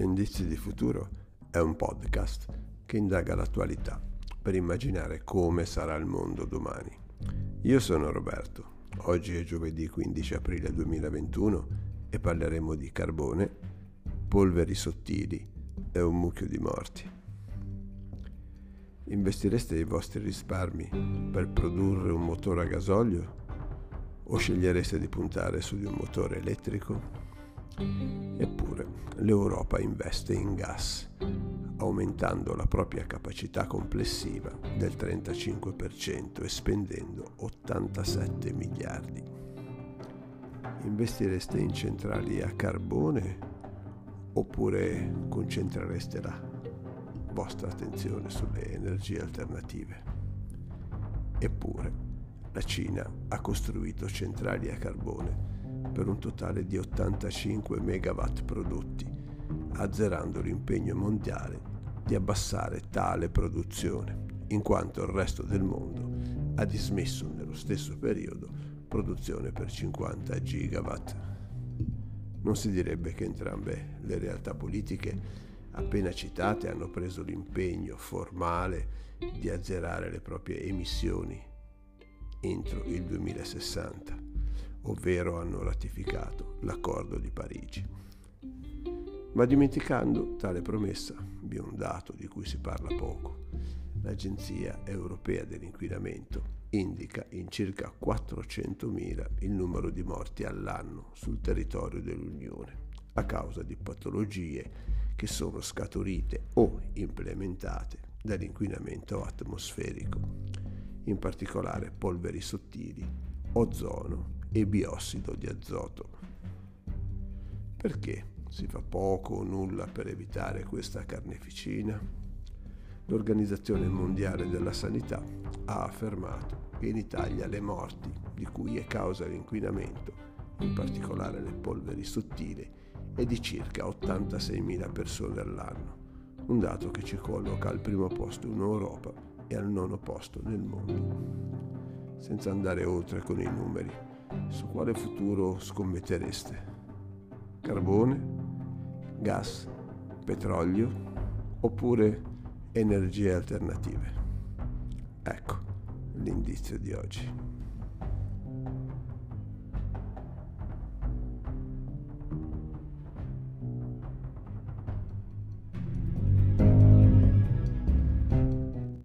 Indizi di futuro è un podcast che indaga l'attualità per immaginare come sarà il mondo domani. Io sono Roberto, oggi è giovedì 15 aprile 2021 e parleremo di carbone, polveri sottili e un mucchio di morti. Investireste i vostri risparmi per produrre un motore a gasolio o scegliereste di puntare su di un motore elettrico? Eppure l'Europa investe in gas, aumentando la propria capacità complessiva del 35% e spendendo 87 miliardi. Investireste in centrali a carbone oppure concentrereste la vostra attenzione sulle energie alternative? Eppure la Cina ha costruito centrali a carbone per un totale di 85 megawatt prodotti, azzerando l'impegno mondiale di abbassare tale produzione, in quanto il resto del mondo ha dismesso nello stesso periodo produzione per 50 gigawatt. Non si direbbe che entrambe le realtà politiche appena citate hanno preso l'impegno formale di azzerare le proprie emissioni entro il 2060 ovvero hanno ratificato l'accordo di Parigi. Ma dimenticando tale promessa, vi è un dato di cui si parla poco. L'Agenzia Europea dell'Inquinamento indica in circa 400.000 il numero di morti all'anno sul territorio dell'Unione a causa di patologie che sono scaturite o implementate dall'inquinamento atmosferico, in particolare polveri sottili, ozono e biossido di azoto. Perché si fa poco o nulla per evitare questa carneficina? L'Organizzazione Mondiale della Sanità ha affermato che in Italia le morti di cui è causa l'inquinamento, in particolare le polveri sottili, è di circa 86.000 persone all'anno, un dato che ci colloca al primo posto in Europa e al nono posto nel mondo. Senza andare oltre con i numeri, su quale futuro scommettereste? Carbone, gas, petrolio oppure energie alternative? Ecco l'indizio di oggi.